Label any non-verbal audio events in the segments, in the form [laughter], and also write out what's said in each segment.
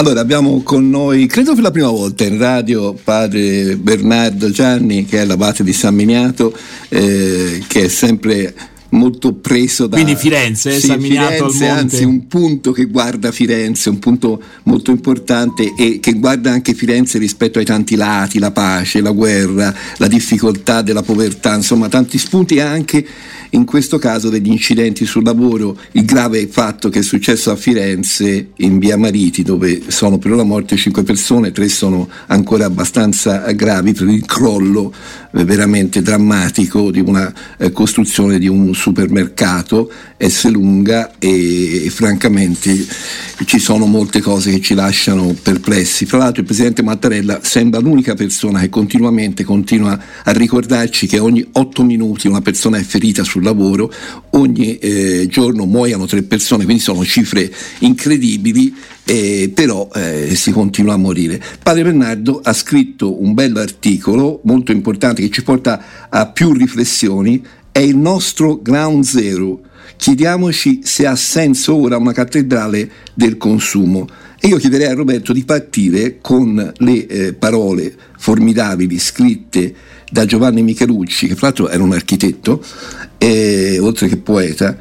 Allora, abbiamo con noi, credo per la prima volta in radio, padre Bernardo Gianni, che è l'abate di San Miniato, eh, che è sempre molto preso da quindi Firenze, sì, San Firenze anzi un punto che guarda Firenze un punto molto importante e che guarda anche Firenze rispetto ai tanti lati la pace, la guerra la difficoltà della povertà insomma tanti spunti anche in questo caso degli incidenti sul lavoro, il grave fatto che è successo a Firenze in via Mariti dove sono per la morte cinque persone, tre sono ancora abbastanza gravi per il crollo eh, veramente drammatico di una eh, costruzione di un supermercato S lunga e, e, francamente ci sono molte cose che ci lasciano perplessi. Fra l'altro il Presidente Mattarella sembra l'unica persona che continuamente continua a ricordarci che ogni otto minuti una persona è ferita sul lavoro, ogni eh, giorno muoiono tre persone, quindi sono cifre incredibili, eh, però eh, si continua a morire. Padre Bernardo ha scritto un bell'articolo molto importante che ci porta a più riflessioni, è il nostro ground zero chiediamoci se ha senso ora una cattedrale del consumo. E io chiederei a Roberto di partire con le eh, parole formidabili scritte da Giovanni Michelucci, che fra l'altro era un architetto, eh, oltre che poeta.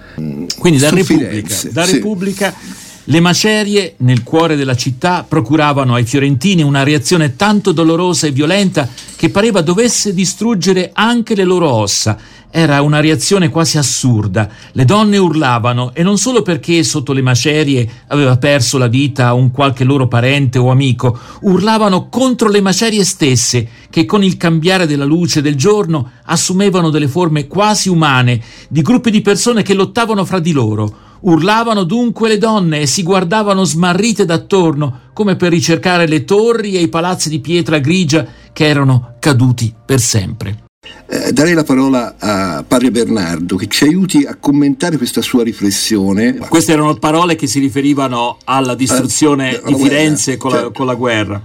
Quindi da Repubblica, da Repubblica le macerie nel cuore della città procuravano ai fiorentini una reazione tanto dolorosa e violenta che pareva dovesse distruggere anche le loro ossa era una reazione quasi assurda. Le donne urlavano e non solo perché sotto le macerie aveva perso la vita un qualche loro parente o amico, urlavano contro le macerie stesse che con il cambiare della luce del giorno assumevano delle forme quasi umane di gruppi di persone che lottavano fra di loro. Urlavano dunque le donne e si guardavano smarrite d'attorno come per ricercare le torri e i palazzi di pietra grigia che erano caduti per sempre. Eh, darei la parola a Padre Bernardo che ci aiuti a commentare questa sua riflessione. Queste erano parole che si riferivano alla distruzione eh, di Firenze con, certo. la, con la guerra.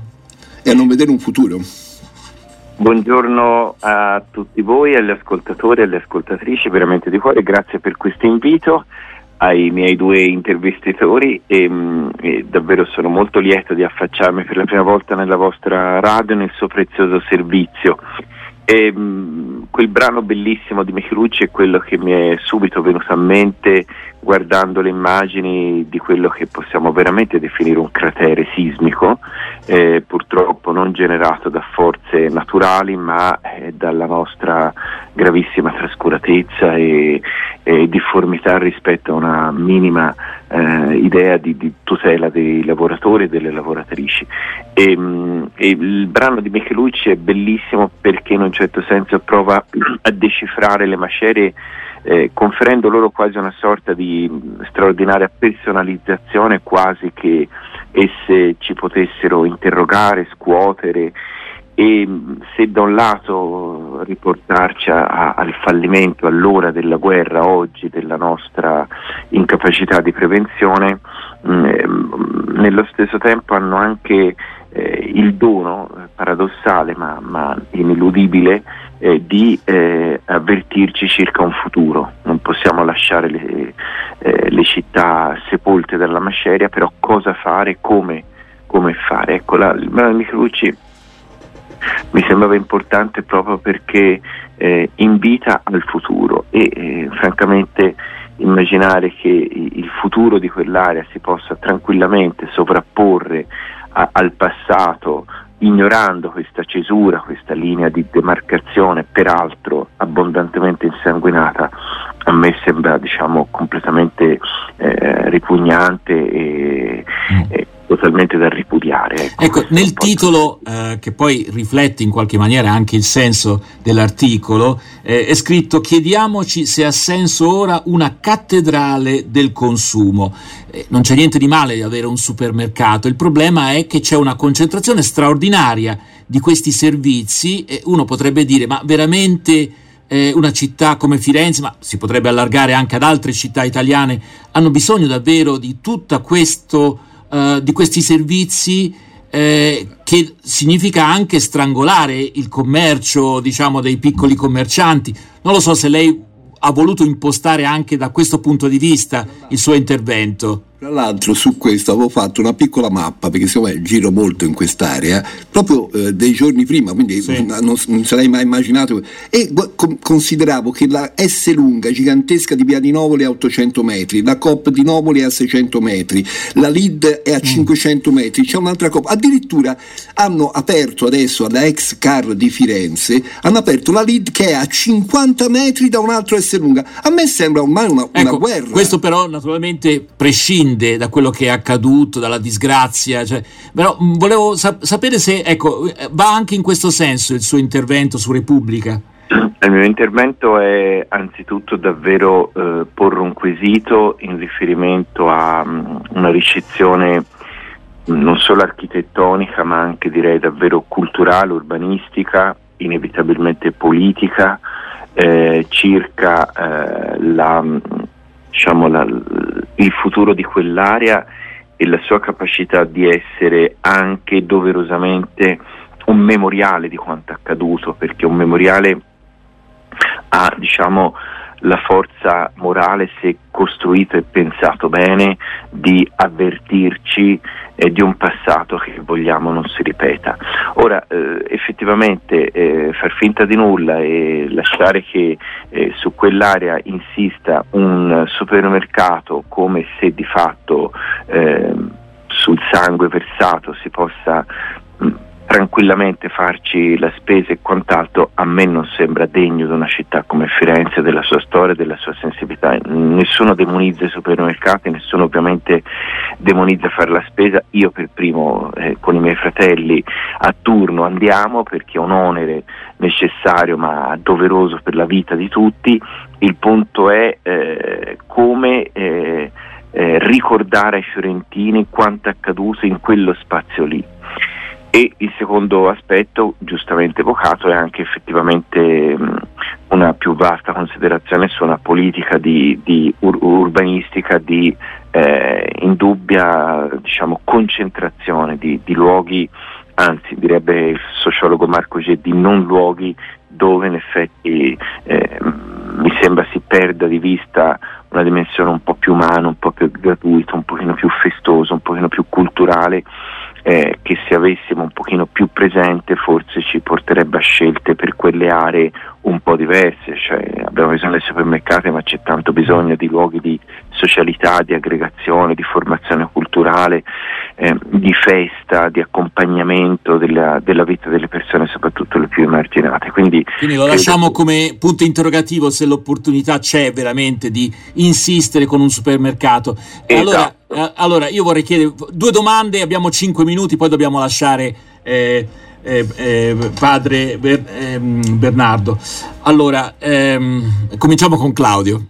E a non vedere un futuro. Buongiorno a tutti voi, agli ascoltatori e alle ascoltatrici, veramente di cuore, grazie per questo invito ai miei due intervistatori e, mm, e, davvero sono molto lieto di affacciarmi per la prima volta nella vostra radio nel suo prezioso servizio. E, mh, quel brano bellissimo di Michelucci è quello che mi è subito venuto a mente guardando le immagini di quello che possiamo veramente definire un cratere sismico, eh, purtroppo non generato da forze naturali ma eh, dalla nostra gravissima trascuratezza e, e difformità rispetto a una minima eh, idea di, di, tutela dei lavoratori e delle lavoratrici. E, mh, e il brano di Michelucci è bellissimo perché in un certo senso prova a decifrare le macerie eh, conferendo loro quasi una sorta di straordinaria personalizzazione, quasi che esse ci potessero interrogare, scuotere e se da un lato riportarci a, al fallimento all'ora della guerra oggi, della nostra incapacità di prevenzione, mh, nello stesso tempo hanno anche eh, il dono eh, paradossale ma, ma ineludibile eh, di eh, avvertirci circa un futuro. Non possiamo lasciare le, eh, le, città sepolte dalla maceria, però cosa fare, come, come fare. Ecco, la, il brano di Michelucci mi sembrava importante proprio perché eh, invita al futuro e eh, francamente immaginare che il futuro di quell'area si possa tranquillamente sovrapporre a, al passato ignorando questa cesura, questa linea di demarcazione, peraltro abbondantemente insanguinata, a me sembra diciamo, completamente eh, ripugnante e, mm. e, totalmente da ripudiare. Ecco, ecco nel titolo, eh, che poi riflette in qualche maniera anche il senso dell'articolo, eh, è scritto chiediamoci se ha senso ora una cattedrale del consumo. Eh, non c'è niente di male di avere un supermercato, il problema è che c'è una concentrazione straordinaria di questi servizi e uno potrebbe dire ma veramente eh, una città come Firenze, ma si potrebbe allargare anche ad altre città italiane, hanno bisogno davvero di tutto questo eh, di questi servizi eh, che significa anche strangolare il commercio, diciamo, dei piccoli commercianti. Non lo so se lei ha voluto impostare anche da questo punto di vista il suo intervento. Tra l'altro su questo avevo fatto una piccola mappa perché secondo me giro molto in quest'area proprio eh, dei giorni prima, quindi sì. non, non, sarei mai immaginato e co- consideravo che la S lunga gigantesca di Via di Novoli è a 800 metri, la COP di Novoli è a 600 metri, la LID è a 500 mm. metri, c'è un'altra COP, addirittura hanno aperto adesso alla ex car di Firenze, hanno aperto la LID che è a 50 metri da un altro S lunga, a me sembra ormai una, ecco, una guerra. Questo però naturalmente prescinde prescinde da quello che è accaduto, dalla disgrazia, cioè, però mh, volevo sap- sapere se ecco, va anche in questo senso il suo intervento su Repubblica. Il mio intervento è anzitutto davvero eh, porre un quesito in riferimento a um, una ricezione non solo architettonica ma anche direi davvero culturale, urbanistica, inevitabilmente politica eh, circa eh, la, diciamo, la, il futuro di quell'area e la sua capacità di essere anche doverosamente un memoriale di quanto accaduto, perché un memoriale ha diciamo, la forza morale, se costruito e pensato bene, di avvertirci eh, di un passato che vogliamo non si ripeta. Ora, eh, effettivamente eh, far finta di nulla e lasciare che eh, su quell'area insista un supermercato come se di fatto ehm, sul sangue versato si possa mh, tranquillamente farci la spesa e quant'altro a me non sembra degno di una città come Firenze, della sua storia della sua sensibilità. Nessuno demonizza i supermercati, nessuno ovviamente demonizza fare la spesa. Io per primo eh, con i miei fratelli a turno andiamo perché è un onere necessario ma doveroso per la vita di tutti. Il punto è eh, come eh, eh ricordare ai fiorentini quanto è accaduto in quello spazio lì e il secondo aspetto, giustamente evocato, è anche effettivamente mh, una più vasta considerazione su una politica di, di ur- urbanistica di eh, indubbia diciamo, concentrazione di, di, luoghi, anzi direbbe il sociologo Marco G, di non luoghi dove in effetti eh, mi sembra si perda di vista una dimensione un po' più umana, un po' più gratuita, un pochino più festosa, un pochino più culturale eh, che se avessimo un pochino più presente forse ci porterebbe a scelte per quelle aree un po' diverse, cioè, abbiamo bisogno dei supermercati ma c'è tanto bisogno di luoghi di socialità, di aggregazione, di formazione culturale, eh, di festa, di accompagnamento della, della, vita delle persone, soprattutto le più emarginate. Quindi, Quindi lo lasciamo come punto interrogativo se l'opportunità c'è veramente di insistere con un supermercato. Esatto. Allora, eh, allora, io vorrei chiedere due domande, abbiamo cinque minuti, poi dobbiamo lasciare eh, eh, eh padre Ber, ehm, Bernardo. Allora, ehm, cominciamo con Claudio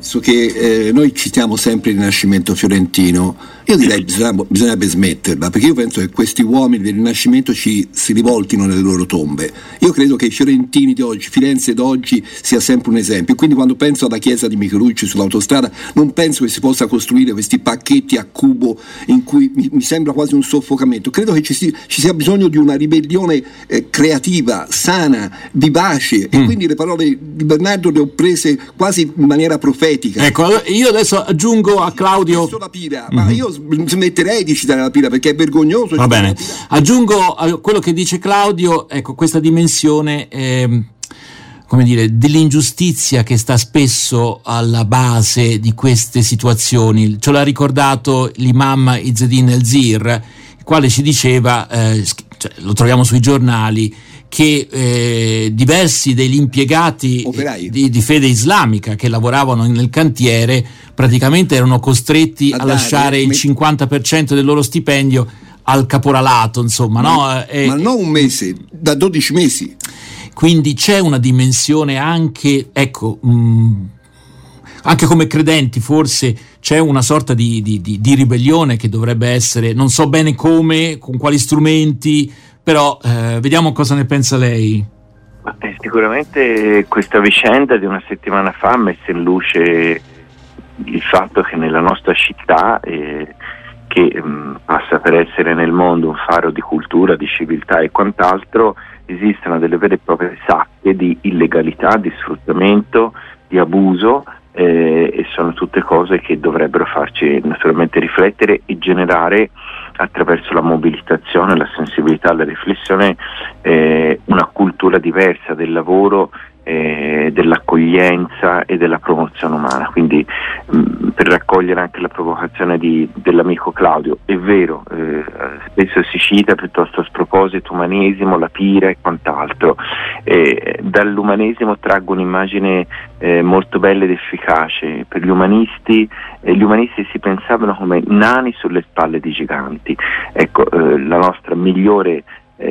visto che eh, noi citiamo sempre il Rinascimento fiorentino, io direi che bisognerebbe, smetterla, perché io penso che questi uomini del Rinascimento ci, si rivoltino nelle loro tombe. Io credo che i fiorentini di oggi, Firenze d'oggi, sia sempre un esempio. Quindi quando penso alla chiesa di Michelucci sull'autostrada, non penso che si possa costruire questi pacchetti a cubo in cui mi, mi sembra quasi un soffocamento. Credo che ci, si, ci sia bisogno di una ribellione eh, creativa, sana, vivace. Mm. E quindi le parole di Bernardo le ho prese quasi in maniera profetica. Ecco, io adesso aggiungo a Claudio. La pira, mm-hmm. Ma io smetterei di citare la pira perché è vergognoso. Va bene. Aggiungo a quello che dice Claudio, ecco, questa dimensione. Eh, come dire, dell'ingiustizia che sta spesso alla base di queste situazioni. Ce l'ha ricordato l'imam Izzedin El-Zir, il quale ci diceva, eh, cioè, lo troviamo sui giornali, che eh, diversi degli impiegati di, di, fede islamica che lavoravano nel cantiere praticamente erano costretti a, a lasciare il 50% del loro stipendio al caporalato, insomma, ma, no? Eh, ma non un mese, da 12 mesi. Quindi c'è una dimensione anche, ecco, mh, mm, anche come credenti forse c'è una sorta di, di, di, di, ribellione che dovrebbe essere, non so bene come, con quali strumenti, però eh, vediamo cosa ne pensa lei. Eh, sicuramente questa vicenda di una settimana fa ha messo in luce il fatto che nella nostra città, eh, che mh, mm, passa per essere nel mondo un faro di cultura, di civiltà e quant'altro, esistono delle vere e proprie sacche di illegalità, di sfruttamento, di abuso eh, e sono tutte cose che dovrebbero farci naturalmente riflettere e generare attraverso la mobilitazione, la sensibilità, la riflessione eh, una cultura diversa del lavoro eh, dell'accoglienza e della promozione umana. Quindi mh, mm, per raccogliere anche la provocazione di, dell'amico Claudio, è vero, eh, spesso si cita piuttosto a sproposito umanesimo, la pira e quant'altro. Eh, dall'umanesimo traggo un'immagine eh, molto bella ed efficace. Per gli umanisti, eh, gli umanisti si pensavano come nani sulle spalle di giganti. Ecco, eh, la nostra migliore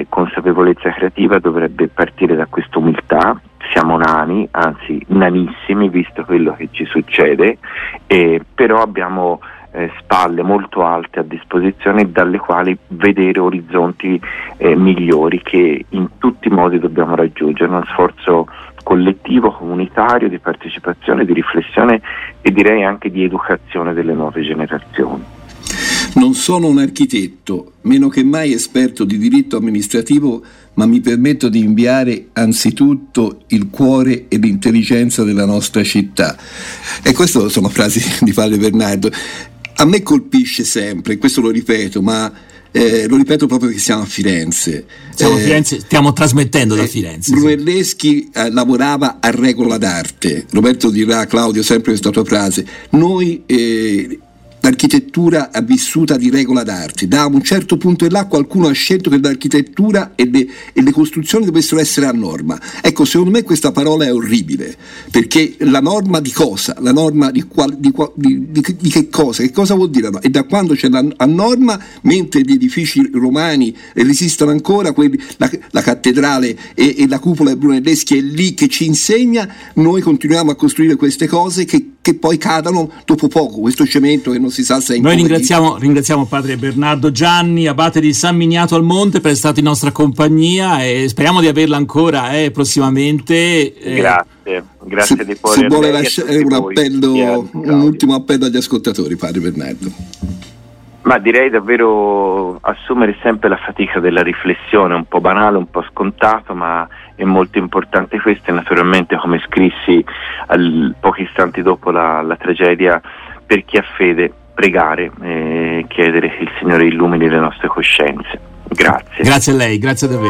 consapevolezza creativa dovrebbe partire da questa umiltà siamo nani, anzi nanissimi visto quello che ci succede, eh, però abbiamo eh, spalle molto alte a disposizione dalle quali vedere orizzonti eh, migliori che in tutti i modi dobbiamo raggiungere, uno sforzo collettivo, comunitario, di partecipazione, di riflessione e direi anche di educazione delle nuove generazioni. Non sono un architetto, meno che mai esperto di diritto amministrativo, ma mi permetto di inviare anzitutto il cuore e l'intelligenza della nostra città. E queste sono frasi [laughs] di Padre Bernardo. A me colpisce sempre, questo lo ripeto, ma eh, lo ripeto proprio che siamo a Firenze. Siamo a eh, Firenze, stiamo trasmettendo da eh, Firenze. Brunelleschi sì. lavorava a regola d'arte. Roberto dirà, Claudio, sempre questa tua frase. Noi eh, l'architettura è vissuta di regola d'arte. Da un certo punto in là qualcuno ha scelto che l'architettura e le, e le, costruzioni dovessero essere a norma. Ecco, secondo me questa parola è orribile, perché la norma di cosa? La norma di, qual, di, di, di che cosa? Che cosa vuol dire? E da quando c'è la a norma, mentre gli edifici romani resistono ancora, quelli, la, la, cattedrale e, e, la cupola Brunelleschi è lì che ci insegna, noi continuiamo a costruire queste cose che, che poi cadano dopo poco, questo cemento che non si sa se è Noi ringraziamo, ringraziamo, padre Bernardo Gianni, abate di San Miniato al Monte, per essere stato in nostra compagnia e speriamo di averla ancora eh, prossimamente. Eh. Grazie, grazie se, di cuore. Se vuole lasciare un, appello, un ultimo appello agli ascoltatori, padre Bernardo. Ma direi davvero assumere sempre la fatica della riflessione, un po' banale, un po' scontato, ma è molto importante questo e naturalmente come scrissi al, pochi istanti dopo la, la tragedia, per chi ha fede pregare e chiedere che il Signore illumini le nostre coscienze. Grazie. Grazie a lei, grazie davvero.